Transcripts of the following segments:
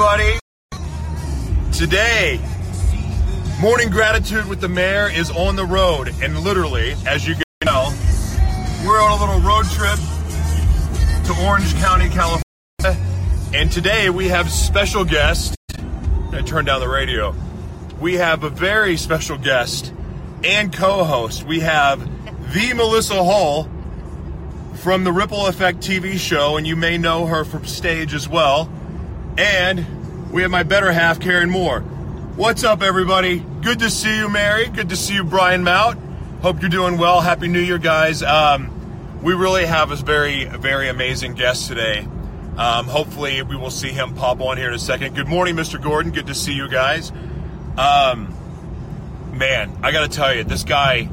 Everybody. Today, Morning Gratitude with the Mayor is on the road, and literally, as you can tell, we're on a little road trip to Orange County, California. And today we have special guest. I turn down the radio. We have a very special guest and co-host. We have the Melissa Hull from the Ripple Effect TV show, and you may know her from stage as well. And we have my better half, Karen Moore. What's up, everybody? Good to see you, Mary. Good to see you, Brian Mount. Hope you're doing well. Happy New Year, guys. Um, we really have a very, very amazing guest today. Um, hopefully, we will see him pop on here in a second. Good morning, Mr. Gordon. Good to see you guys. Um, man, I got to tell you, this guy,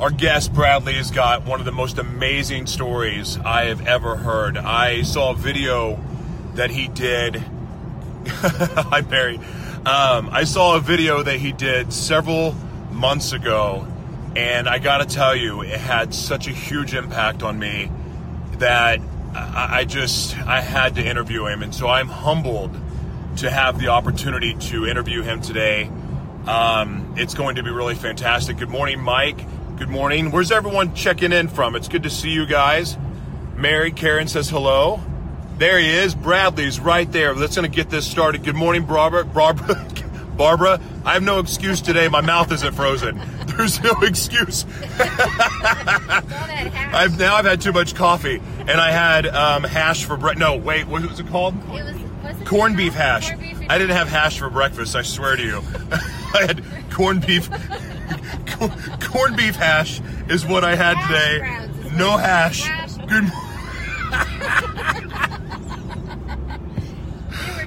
our guest Bradley, has got one of the most amazing stories I have ever heard. I saw a video that he did. Hi, Mary. Um, I saw a video that he did several months ago, and I got to tell you, it had such a huge impact on me that I, I just I had to interview him, and so I'm humbled to have the opportunity to interview him today. Um, it's going to be really fantastic. Good morning, Mike. Good morning. Where's everyone checking in from? It's good to see you guys. Mary Karen says hello. There he is. Bradley's right there. Let's going to get this started. Good morning, Barbara. Barbara. Barbara, I have no excuse today. My mouth isn't frozen. There's no excuse. I've now I've had too much coffee, and I had um, hash for breakfast. No, wait, what was it called? It was, was it Corned beef hash. Corned beef I didn't have hash for breakfast. I swear to you, I had corned beef. corned beef hash is what I had today. No hash. hash- Good.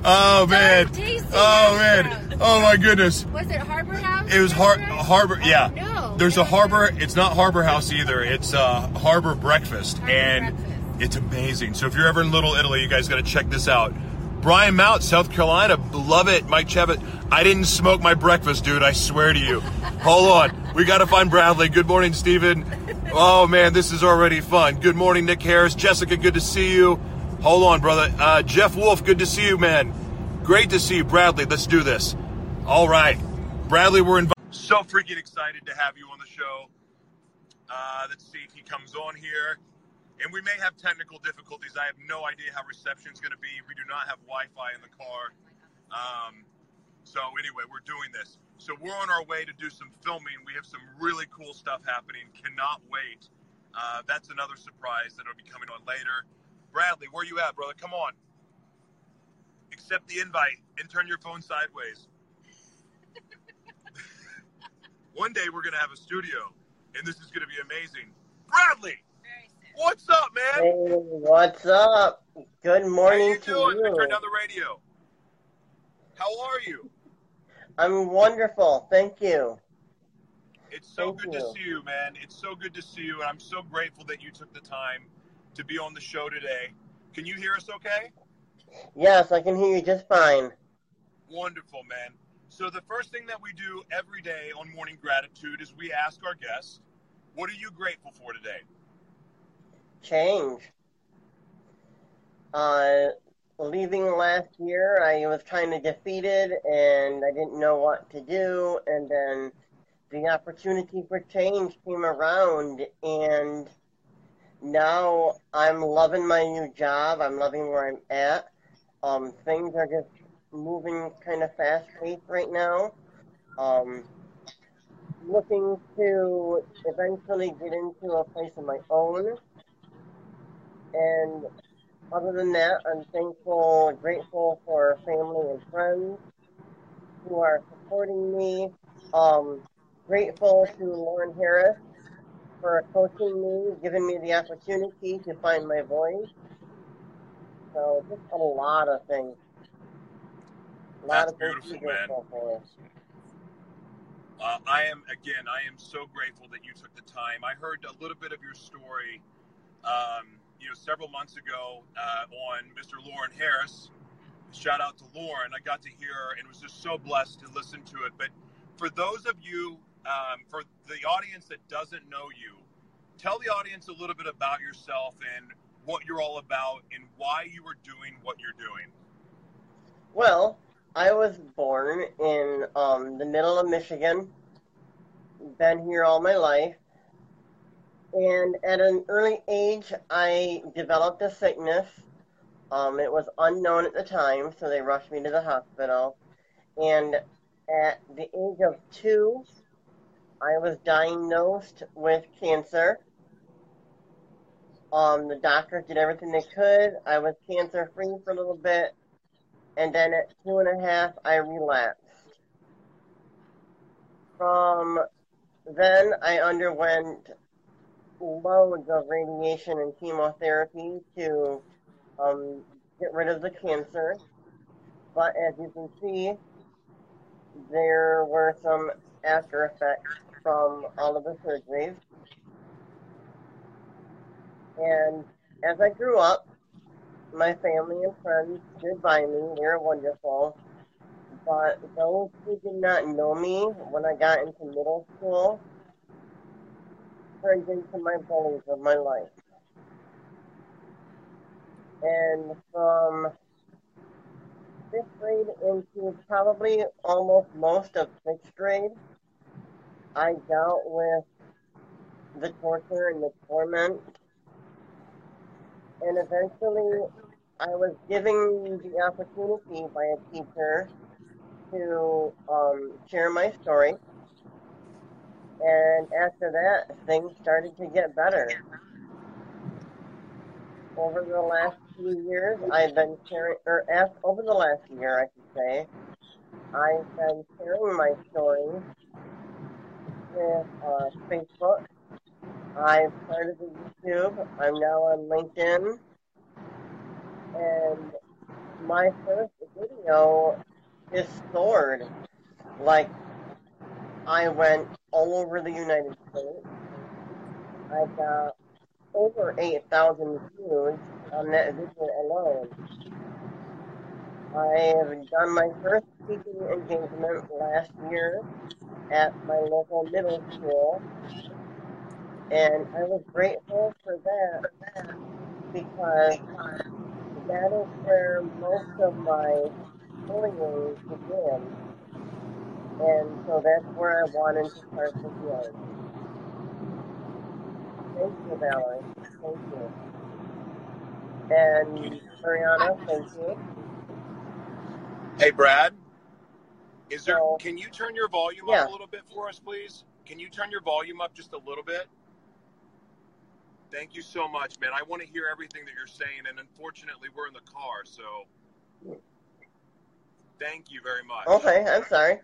Oh man! Oh man! Oh my goodness! Was it Harbor House? It was Har-? Harbor, yeah. Oh, no. There's a Harbor. It's not Harbor House either. It's uh, Harbor Breakfast, and it's amazing. So if you're ever in Little Italy, you guys got to check this out. Brian Mount, South Carolina, love it. Mike Chevitt, I didn't smoke my breakfast, dude. I swear to you. Hold on, we got to find Bradley. Good morning, Stephen. Oh man, this is already fun. Good morning, Nick Harris. Jessica, good to see you. Hold on, brother. Uh, Jeff Wolf, good to see you, man. Great to see you, Bradley. Let's do this. All right, Bradley, we're invited. So freaking excited to have you on the show. Uh, let's see if he comes on here. And we may have technical difficulties. I have no idea how reception is going to be. We do not have Wi-Fi in the car. Um, so anyway, we're doing this. So we're on our way to do some filming. We have some really cool stuff happening. Cannot wait. Uh, that's another surprise that'll be coming on later. Bradley, where you at, brother? Come on. Accept the invite and turn your phone sideways. One day we're gonna have a studio, and this is gonna be amazing. Bradley, what's up, man? Hey, what's up? Good How morning you to doing? you. Turn down the radio. How are you? I'm wonderful, thank you. It's so Thank good to see you, man. It's so good to see you, and I'm so grateful that you took the time to be on the show today. Can you hear us okay? Yes, I can hear you just fine. Wonderful, man. So the first thing that we do every day on Morning Gratitude is we ask our guests, "What are you grateful for today?" Change. Uh, leaving last year, I was kind of defeated and I didn't know what to do. And then the opportunity for change came around, and now I'm loving my new job. I'm loving where I'm at. Um, things are just moving kind of fast paced right now. Um, looking to eventually get into a place of my own. And other than that, I'm thankful, grateful for family and friends who are supporting me. Um, grateful to Lauren Harris for coaching me, giving me the opportunity to find my voice. So just a lot of things. A lot That's of things to be beautiful, man. Uh, I am again. I am so grateful that you took the time. I heard a little bit of your story, um, you know, several months ago uh, on Mr. Lauren Harris. Shout out to Lauren. I got to hear and was just so blessed to listen to it. But for those of you, um, for the audience that doesn't know you, tell the audience a little bit about yourself and what you're all about and why you are doing what you're doing. Well, I was born in um, the middle of Michigan. Been here all my life. And at an early age, I developed a sickness. Um, it was unknown at the time, so they rushed me to the hospital. And at the age of two, I was diagnosed with cancer. Um, the doctors did everything they could. I was cancer free for a little bit and then at two and a half, I relapsed. From then, I underwent loads of radiation and chemotherapy to um, get rid of the cancer. But as you can see, there were some after effects from all of the surgeries. And as I grew up, my family and friends stood by me. They were wonderful. But those who did not know me when I got into middle school turned into my bullies of my life. And from fifth grade into probably almost most of sixth grade, I dealt with the torture and the torment and eventually I was given the opportunity by a teacher to um, share my story. And after that, things started to get better. Over the last few years, I've been sharing, or after, over the last year, I should say, I've been sharing my story with uh, Facebook I've started the YouTube. I'm now on LinkedIn. And my first video is stored. Like, I went all over the United States. I got over 8,000 views on that video alone. I have done my first speaking engagement last year at my local middle school and I was grateful for that because that is where most of my bullying began. And so that's where I wanted to start the healing. Thank you, Valerie. Thank you. And Mariana, thank you. Hey, Brad. Is there? So- Can you turn your volume Yeah. up a little bit for us, please? Can you turn your volume up just a little bit? Thank you so much, man. I want to hear everything that you're saying, and unfortunately, we're in the car, so thank you very much. Okay, I'm sorry.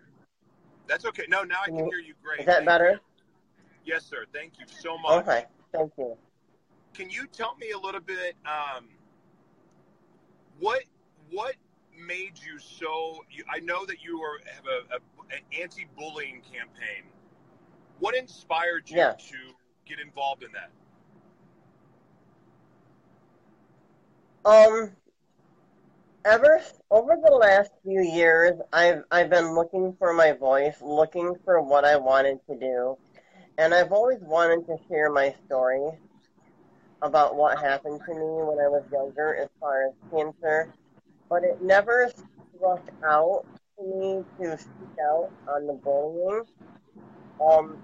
That's okay. No, now I Can hear you great. Is that Thank better? you. Yes, sir. Thank you so much. Okay, thank you. Can you tell me a little bit um, what what made you so? You, I know that you are have a, a an anti-bullying campaign. What inspired you Yeah. to get involved in that? Um, ever over the last few years, I've I've been looking for my voice, looking for what I wanted to do, and I've always wanted to share my story about what happened to me when I was younger, as far as cancer, but it never struck out to me to speak out on the bullying. Um,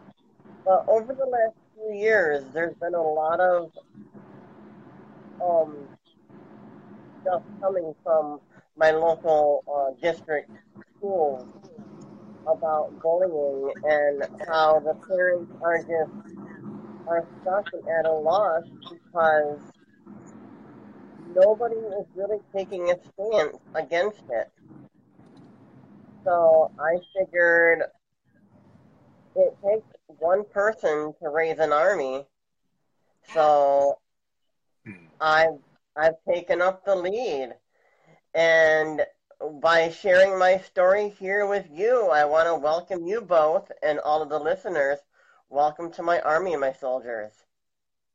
but over the last few years, there's been a lot of um stuff coming from my local uh, district schools about bullying and how the parents are just are stuck at a loss because nobody is really taking a stance against it. So I figured it takes one person to raise an army. So I've I've taken up the lead. And by sharing my story here with you, I want to welcome you both and all of the listeners. Welcome to my army, my soldiers.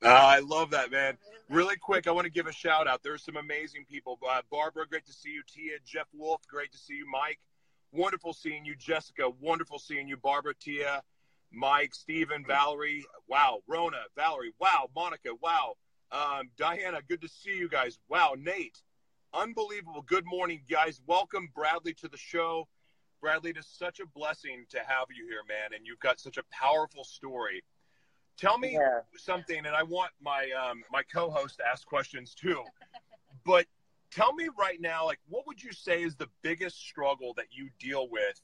Uh, I love that, man. Really quick, I want to give a shout out. There's some amazing people. Uh, Barbara, great to see you. Tia, Jeff Wolf, great to see you. Mike, wonderful seeing you. Jessica, wonderful seeing you. Barbara, Tia, Mike, Stephen, Valerie, wow. Rona, Valerie, wow. Monica, wow. Um, Diana, good to see you guys. Wow. Nate, unbelievable. Good morning, guys. Welcome, Bradley, to the show. Bradley, it is such a blessing to have you here, man. And you've got such a powerful story. Tell me Yeah. something, and I want my um, my co-host to ask questions too. But tell me right now, like, what would you say is the biggest struggle that you deal with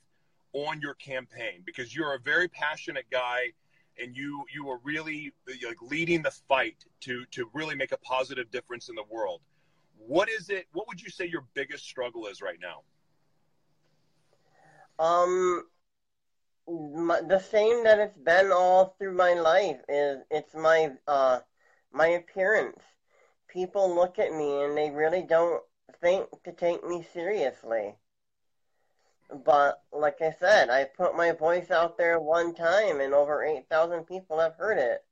on your campaign? Because you're a very passionate guy, and you you are really like leading the fight to to really make a positive difference in the world. What is it? What would you say your biggest struggle is right now? Um, the same that it's been all through my life is it's my uh my appearance. People look at me and they really don't think to take me seriously. But like I said, I put my voice out there one time and over 8,000 people have heard it.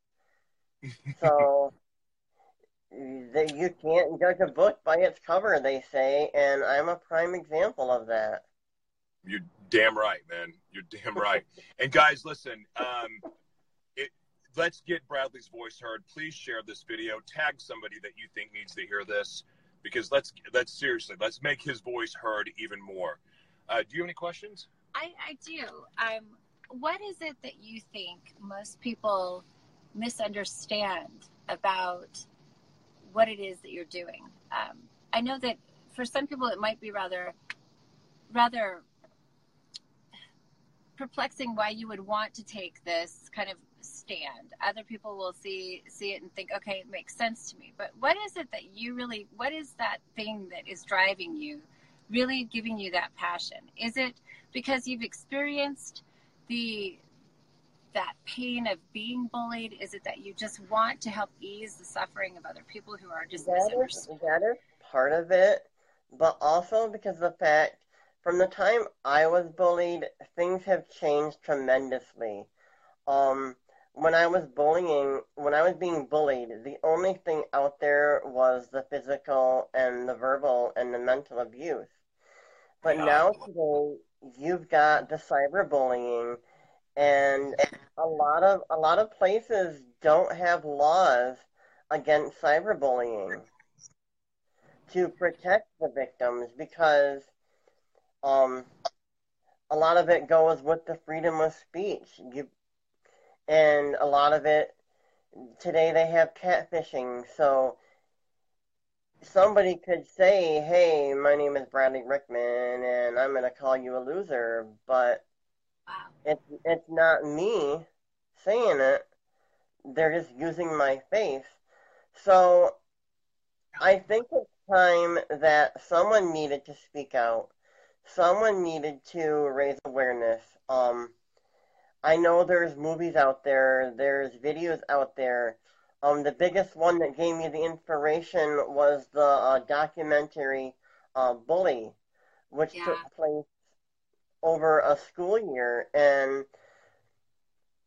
So that you can't judge a book by its cover, they say, and I'm a prime example of that. You're damn right, man. You're damn right. and guys, listen. Um, it, let's get Bradley's voice heard. Please share this video. Tag somebody that you think needs to hear this, because let's let's seriously let's make his voice heard even more. Uh, do you have any questions? I, I do. Um, what is it that you think most people misunderstand about what it is that you're doing? Um, I know that for some people it might be rather, rather perplexing why you would want to take this kind of stand. Other people will see see it and think, okay, it makes sense to me. But what is it that you really? What is that thing that is driving you? Really giving you that passion? Is it because you've experienced the that pain of being bullied? Is it that you just want to help ease the suffering of other people who are just That is, misunderstood? that is part of it, but also because of the fact from the time I was bullied, things have changed tremendously. Um, when I was bullying, when I was being bullied, the only thing out there was the physical and the verbal and the mental abuse. But Yeah. now today, you've got the cyberbullying, and a lot of a lot of places don't have laws against cyberbullying to protect the victims because um, a lot of it goes with the freedom of speech. You, and a lot of it today they have catfishing, so somebody could say, "Hey, my name is Bradley Ryckman, and I'm going to call you a loser," but Wow. it's it's not me saying it. They're just using my face. So I think it's time that someone needed to speak out. Someone needed to raise awareness. Um, I know there's movies out there, there's videos out there. Um, the biggest one that gave me the inspiration was the uh, documentary uh, Bully, which Yeah. took place over a school year. And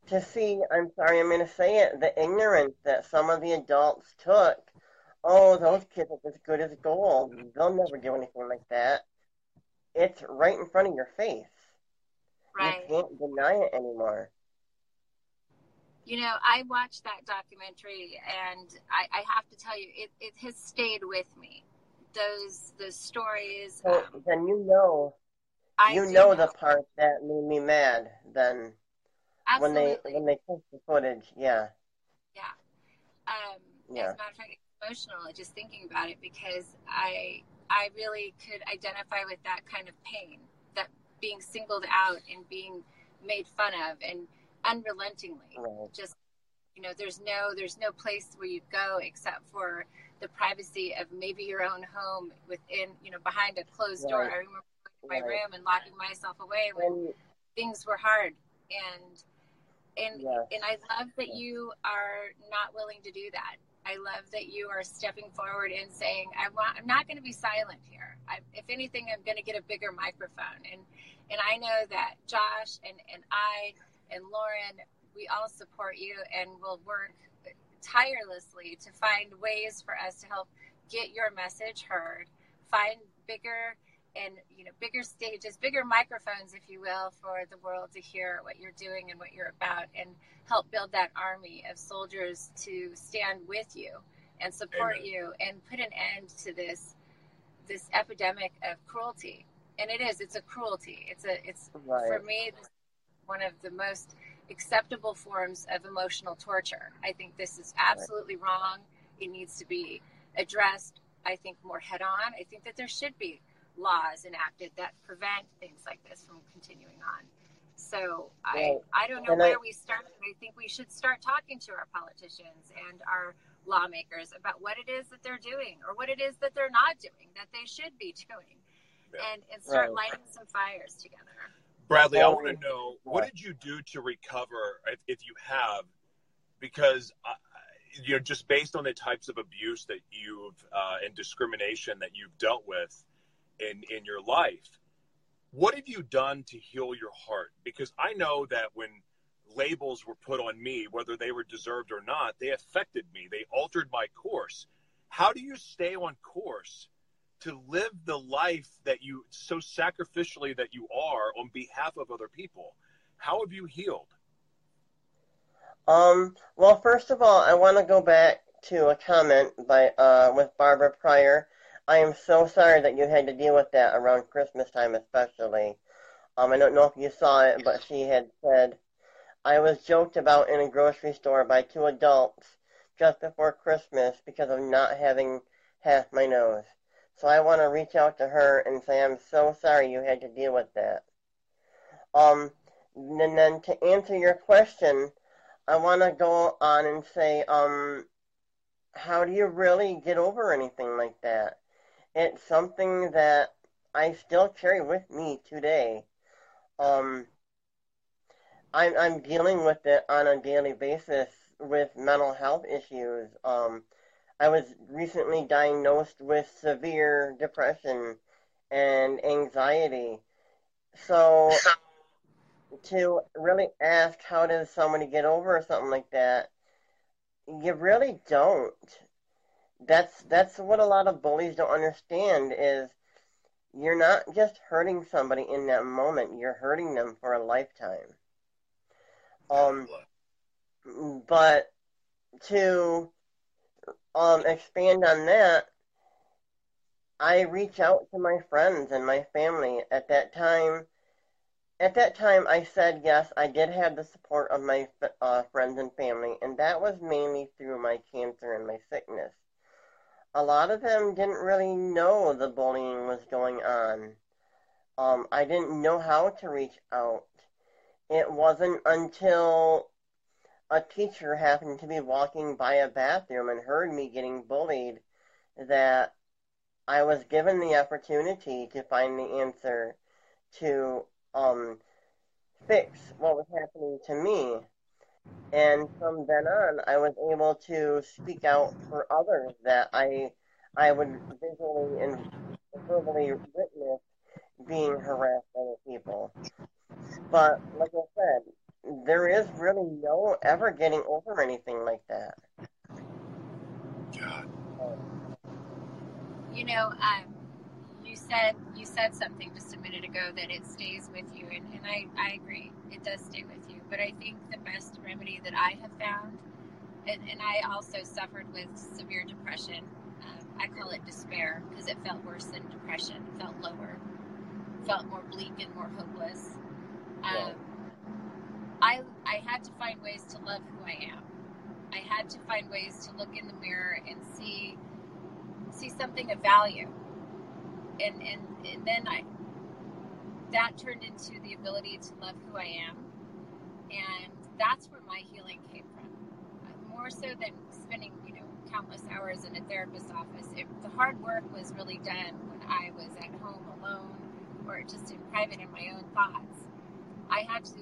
to see, I'm sorry, I'm going to say it, the ignorance that some of the adults took. Oh, those kids are as good as gold. They'll never do anything like that. It's right in front of your face. Right. You can't deny it anymore. You know, I watched that documentary, and I, I have to tell you, it, it has stayed with me. Those those stories. So um, then you know, I you do know the part that made me mad. Then when they when they took the footage, yeah, um, Yeah. As a matter of fact, it's emotional just thinking about it because I I really could identify with that kind of pain, that being singled out and being made fun of, and unrelentingly. right, Just you know, there's no there's no place where you go except for the privacy of maybe your own home within you know behind a closed door. I remember going to my Right. room and locking myself away when things were hard and and Yes. and I love that you are not willing to do that. I love that you are stepping forward and saying, I want, I'm not going to be silent here. I, if anything, I'm going to get a bigger microphone. And, and I know that Josh and, and I and Lauren, we all support you and will work tirelessly to find ways for us to help get your message heard, find bigger and you know bigger stages bigger microphones if you will for the world to hear what you're doing and what you're about and help build that army of soldiers to stand with you and support Amen. you and put an end to this this epidemic of cruelty and it is it's a cruelty it's a it's right. for me one of the most acceptable forms of emotional torture i think this is absolutely right. wrong it needs to be addressed i think more head on i think that there should be laws enacted that prevent things like this from continuing on. So I, I don't know and where I, we start. I think we should start talking to our politicians and our lawmakers about what it is that they're doing or what it is that they're not doing that they should be doing yeah. and, and start right. lighting some fires together. Bradley, I want to know what did you do to recover if, if you have, because uh, you know just based on the types of abuse that you've uh, and discrimination that you've dealt with, in in your life what have you done to heal your heart? Because i know that when labels were put on me whether they were deserved or not they affected me. They altered my course. How do you stay on course to live the life that you so sacrificially that you are on behalf of other people? How have you healed? Um well first of all i want to go back to a comment by uh with barbara pryor I am so sorry that you had to deal with that around Christmas time, especially. Um, I don't know if you saw it, but she had said, I was joked about in a grocery store by two adults just before Christmas because of not having half my nose. So I want to reach out to her and say, I'm so sorry you had to deal with that. Um, and then to answer your question, I want to go on and say, um, how do you really get over anything like that? It's something that I still carry with me today. Um, I'm, I'm dealing with it on a daily basis with mental health issues. Um, I was recently diagnosed with severe depression and anxiety. So, to really ask how does somebody get over something like that, you really don't that's that's what a lot of bullies don't understand is you're not just hurting somebody in that moment you're hurting them for a lifetime. Um but to um expand on that i reach out to my friends and my family. At that time at that time i said yes i did have the support of my uh, friends and family and that was mainly through my cancer and my sickness a lot of them didn't really know the bullying was going on. Um, I didn't know how to reach out. It wasn't until a teacher happened to be walking by a bathroom and heard me getting bullied that I was given the opportunity to find the answer to um, fix what was happening to me. And from then on, I was able to speak out for others that I I would visually and verbally witness being harassed by other people. But like I said, there is really no ever getting over anything like that. God. You know, um, you said you said something just a minute ago that it stays with you, and, and I, I agree, it does stay with you. But I think the best remedy that I have found, and, and I also suffered with severe depression. Um, I call it despair because it felt worse than depression. It felt lower, felt more bleak and more hopeless. Um, I I had to find ways to love who I am. I had to find ways to look in the mirror and see see something of value. And and, and then I that turned into the ability to love who I am and that's where my healing came from. More so than spending, you know, countless hours in a therapist's office. It, the hard work was really done when I was at home alone or just in private in my own thoughts. I had to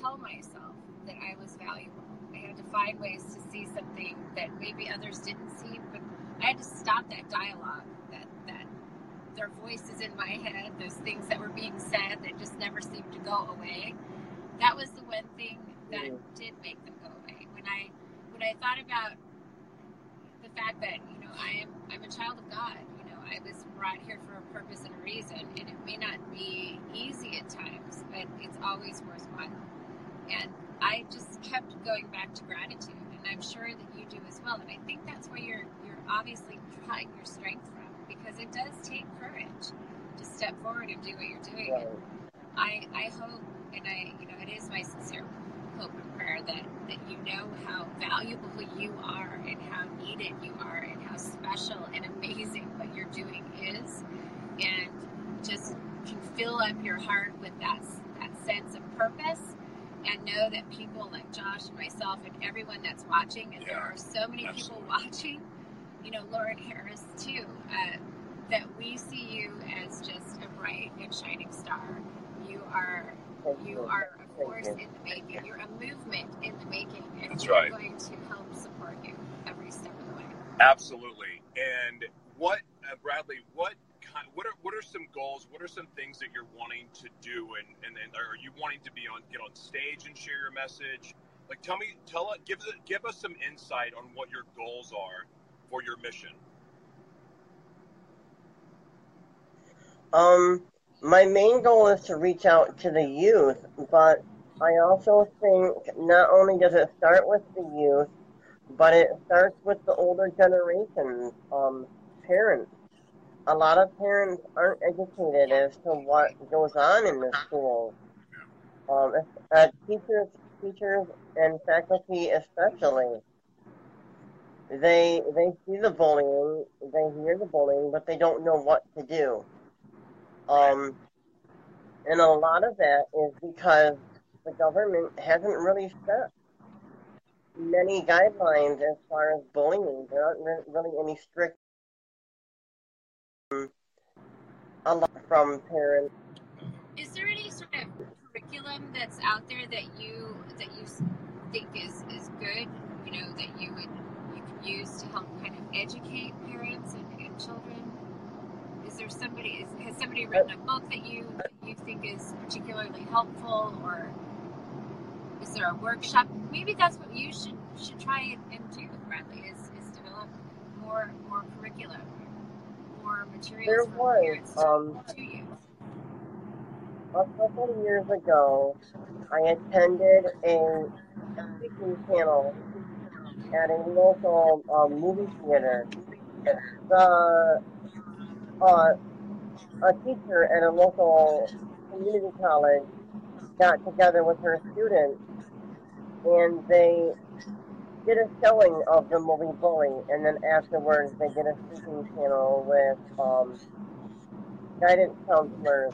tell myself that I was valuable I had to find ways to see something that maybe others didn't see, but I had to stop that dialogue, their voices in my head, those things that were being said that just never seemed to go away. That was the one thing that mm. did make them go away. When I when I thought about the fact that you know I am I'm a child of God. You know I was brought here for a purpose and a reason, and it may not be easy at times, but it's always worthwhile. And I just kept going back to gratitude, and I'm sure that you do as well. And I think that's where you're you're obviously drawing your strength because it does take courage to step forward and do what you're doing. Right. I I hope, and I you know it is my sincere hope and prayer that that you know how valuable you are and how needed you are and how special and amazing what you're doing is, and just can fill up your heart with that that sense of purpose and know that people like Josh and myself and everyone that's watching, and yeah, there are so many absolutely. people watching, you know, Lauren Harris too, uh, that we see you as just a bright and shining star. You are you are a force in the making. You're a movement in the making, and that's we're right. going to help support you every step of the way. Absolutely. And what, uh, Bradley? What what are what are some goals? What are some things that you're wanting to do, and and, and are you wanting to be on get on stage and share your message? Like, tell me, tell us, give give us some insight on what your goals are for your mission. Um, my main goal is to reach out to the youth, but I also think not only does it start with the youth, but it starts with the older generations, um, parents a lot of parents aren't educated as to what goes on in the schools. Um, uh, teachers, teachers and faculty especially, they they see the bullying, they hear the bullying, but they don't know what to do. Um, and a lot of that is because the government hasn't really set many guidelines as far as bullying. There aren't really any strict a lot from parents. Is there any sort of curriculum that's out there that you that you think is is good? You know that you would use to help kind of educate parents and, and children. Is there somebody? Is, has somebody written a book that you you think is particularly helpful, or is there a workshop? Maybe that's what you should should try and, and do, Bradley. Is is develop more more curriculum more materials there was, um, to you? A couple of years ago, I attended a speaking panel at a local movie theater. The uh, a teacher at a local community college got together with her students and they did a showing of the movie Bully, and then afterwards they did a speaking panel with um, guidance counselors,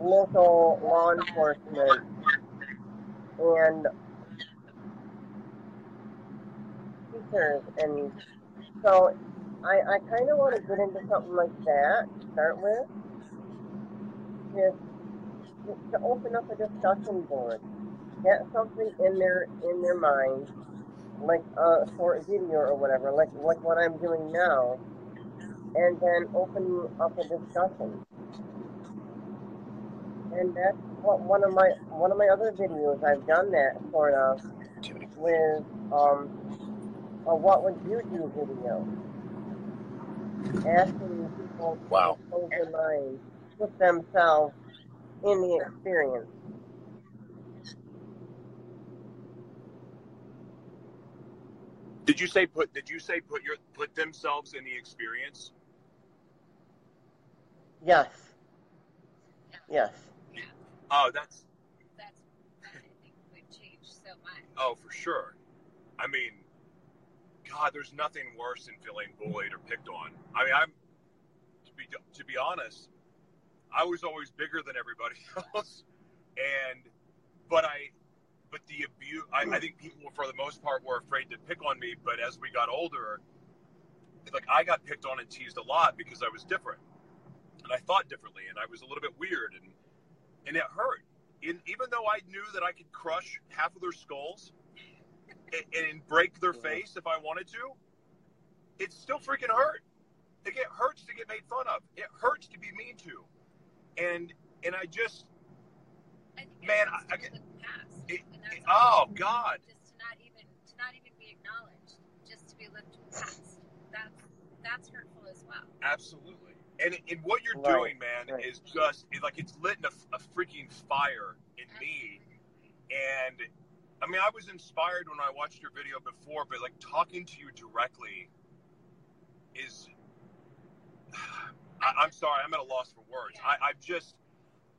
local law enforcement, and teachers. And so I, I kind of want to get into something like that to start with, just, just to open up a discussion board, get something in their in their mind like a short video or whatever, like like what I'm doing now, and then opening up a discussion. And that's what one of my one of my other videos I've done that sort of with um a what would you do video. Asking people wow. to close their minds, put themselves in the experience. Did you say put? Did you say put your put themselves in the experience? Yes. Yes. Oh, that's. That's that I think would change so much. Oh, for sure. I mean, God, there's nothing worse than feeling bullied or picked on. I mean, I'm to be to be honest, I was always bigger than everybody else, and but I but the abuse, I, I think people for the most part were afraid to pick on me. But as we got older, like I got picked on and teased a lot because I was different and I thought differently and I was a little bit weird and and it hurt. And even though I knew that I could crush half of their skulls, and, and break their face if I wanted to, it still freaking hurt. It get hurts to get made fun of. It hurts to be mean to, and and I just I think Man, I- I to get- the past, it- it- oh God, just to not even to not even be acknowledged, just to be looked past. That's that's hurtful as well. absolutely. And and what you're Right, doing, man, right. is just it's like it's lit a, a freaking fire in me. And I mean, I was inspired when I watched your video before, but like talking to you directly is. I, I'm sorry, I'm at a loss for words. I, I just,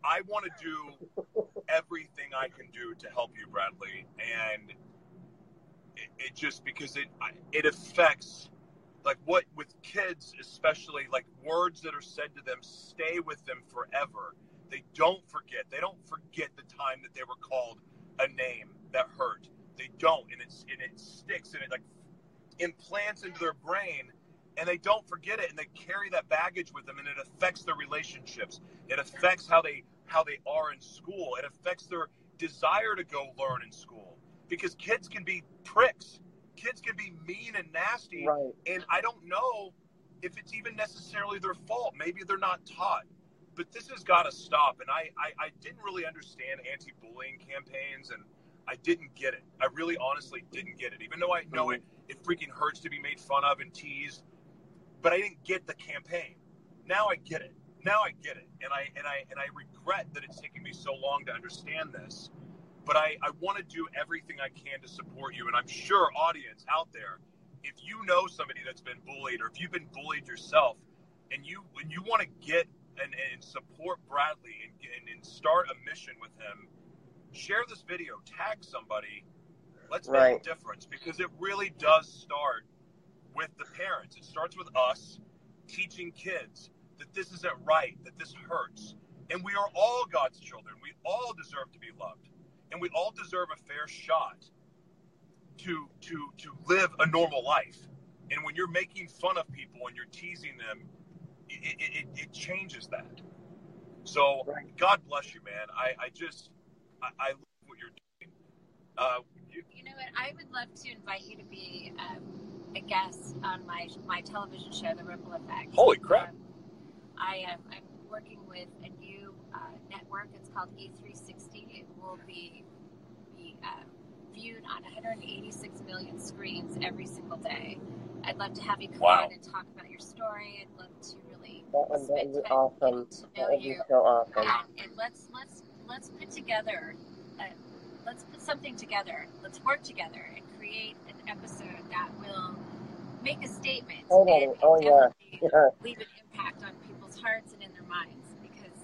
I want to do everything I can do to help you, Bradley, and it, it just because it it affects like what with kids especially like words that are said to them stay with them forever they don't forget they don't forget the time that they were called a name that hurt they don't and it's and it sticks and it like implants into their brain and they don't forget it and they carry that baggage with them and it affects their relationships it affects how they how they are in school it affects their desire to go learn in school because kids can be pricks kids can be mean and nasty Right. and I don't know if it's even necessarily their fault. Maybe they're not taught. But this has got to stop. And I, I, I didn't really understand anti bullying campaigns and I didn't get it. I really honestly didn't get it. Even though I know it, it freaking hurts to be made fun of and teased. But I didn't get the campaign. Now I get it. Now I get it. And I and I and I regret that it's taken me so long to understand this but I, I want to do everything I can to support you. And I'm sure, audience out there, if you know somebody that's been bullied or if you've been bullied yourself and you when you want to get and, and support Bradley and, and, and start a mission with him, share this video, tag somebody. Let's make a difference because it really does start with the parents. It starts with us teaching kids that this isn't right, that this hurts. And we are all God's children. We all deserve to be loved and we all deserve a fair shot to to to live a normal life. And when you're making fun of people and you're teasing them, it, it, it, it changes that. So Right. God bless you, man. I, I just I, I love what you're doing. Uh, you, You know what? I would love to invite you to be um, a guest on my my television show, The Ripple Effect. Holy crap. Um, I am I'm working with a new uh, network. It's called E360. It will be be uh, viewed on 186 million screens every single day. I'd love to have you come Wow. on and talk about your story. I'd love to really That would, that would be awesome. to That know would be you so awesome. and, and let's let's let's put together uh, let's put something together let's work together and create an episode that will make a statement Totally. and, and Oh, yeah. Yeah. leave an impact on people's hearts and in their minds because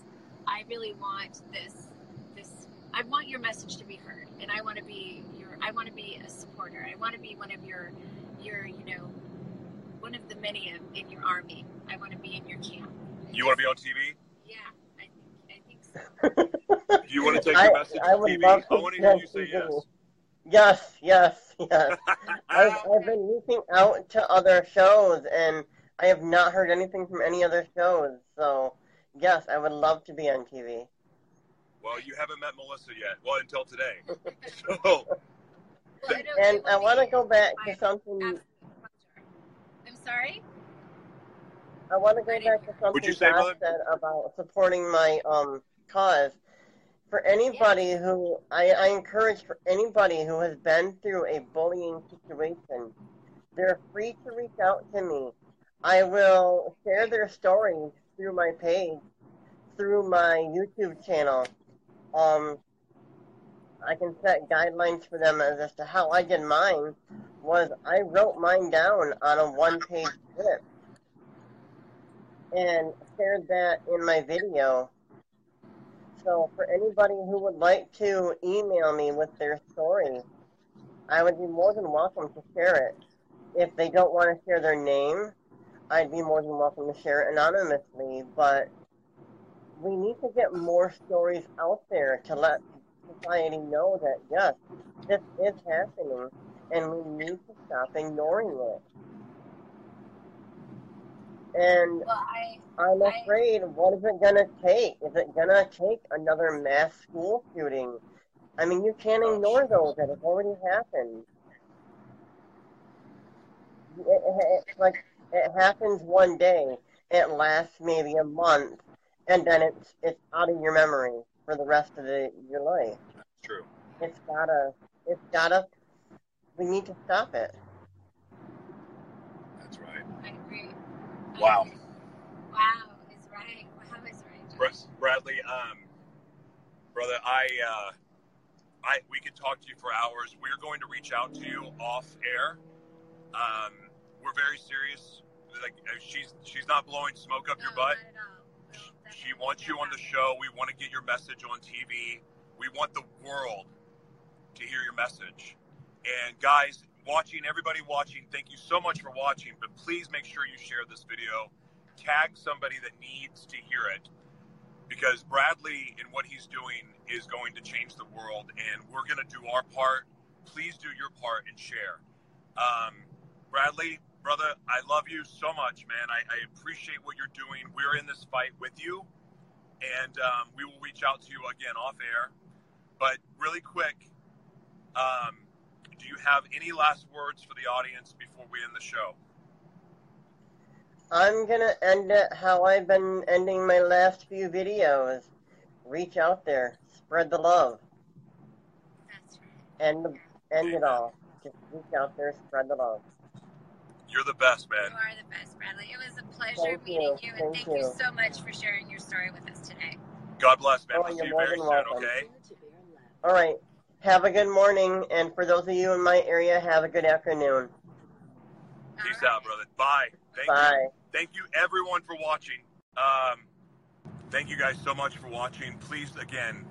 i really want this this i want your message to be heard and i want to be your i want to be a supporter i want to be one of your your you know one of the many of, in your army i want to be in your camp you want to be on TV? yeah i think i think so Do you want to take I- your message I, I would TV? Love to I want to hear you say yes. Yes, yes, yes. I've, I've been reaching out to other shows, and I have not heard anything from any other shows. So, yes, I would love to be on TV. Well, you haven't met Melissa yet. Well, until today. so, well, I and I want to go back to something. I'm sorry. I want to go back to something Would you say, Josh said about supporting my um cause. For anybody who I, I encourage for anybody who has been through a bullying situation, they're free to reach out to me. I will share their stories through my page, through my YouTube channel. Um, I can set guidelines for them as, as to how I did mine. Was I wrote mine down on a one-page script and shared that in my video. So for anybody who would like to email me with their story, I would be more than welcome to share it. If they don't want to share their name, I'd be more than welcome to share it anonymously. But we need to get more stories out there to let society know that yes, this is happening, and we need to stop ignoring it. And Well, I I'm I- afraid, what is it gonna take? Is it gonna take another mass school shooting? I mean, you can't ignore those that have already happened. it, it, like it happens one day. It lasts maybe a month, and then it's it's out of your memory for the rest of the, your life. True. It's gotta. It's gotta. We need to stop it. That's right. I agree. Wow. Wow is right. Wow is right. Br- Bradley, um, brother, I, uh, I, we could talk to you for hours. We're going to reach out to you off air. Um, we're very serious. Like uh, she's she's not blowing smoke up your butt. not at all. No, She wants you on the show. We want to get your message on TV. We want the world to hear your message. And guys, watching, everybody watching, thank you so much for watching. But please make sure you share this video. Tag somebody that needs to hear it. Because Bradley and what he's doing is going to change the world. And we're going to do our part. Please do your part and share. Um, Bradley, brother, I love you so much, man. I, I appreciate what you're doing. We're in this fight with you, and um, we will reach out to you again off air. But really quick, um, do you have any last words for the audience before we end the show? I'm gonna end it how I've been ending my last few videos. Reach out there, spread the love, That's right. end the, end it all. Just reach out there, spread the love. You're the best, man. You are the best, Bradley. It was a pleasure Thank meeting you. you, and Thank thank you you. so much for sharing your story with us today. God bless, man. Oh, We'll see you're you more very soon, welcome. okay? All right. Have a good morning, and for those of you in my area, have a good afternoon. Peace right. out, brother. Bye. Thank you. Bye. Thank you, everyone, for watching. Um, thank you guys so much for watching. Please, again,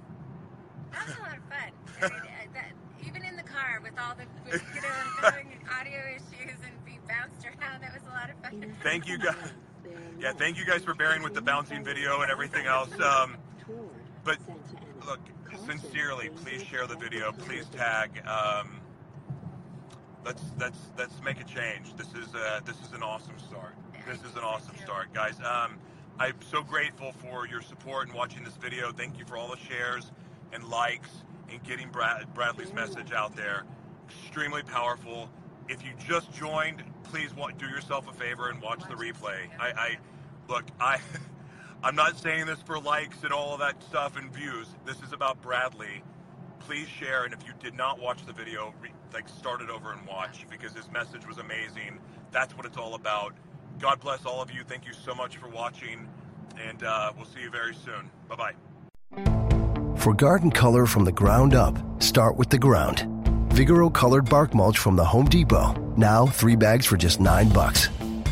That was a lot of fun. I mean, uh, that, even in the car with all the, with, you know, having audio issues and being bounced around, that was a lot of fun. Thank you guys. Yeah, thank you guys for bearing with the bouncing video and everything else. Um, but look, sincerely, please share the video. Please tag. Um, let's let's let's make a change. This is uh, this is an awesome start. This is an awesome start, guys. Um, I'm so grateful for your support and watching this video. Thank you for all the shares and likes and getting Brad, Bradley's message out there. Extremely powerful. If you just joined, please do yourself a favor and watch the replay. I, I look, I, I'm not saying this for likes and all of that stuff and views. This is about Bradley. Please share, and if you did not watch the video, re- like start it over and watch because his message was amazing. That's what it's all about. God bless all of you. Thank you so much for watching, and uh, we'll see you very soon. Bye bye. For garden color from the ground up, start with the ground. Vigoro colored bark mulch from the Home Depot. Now three bags for just nine bucks.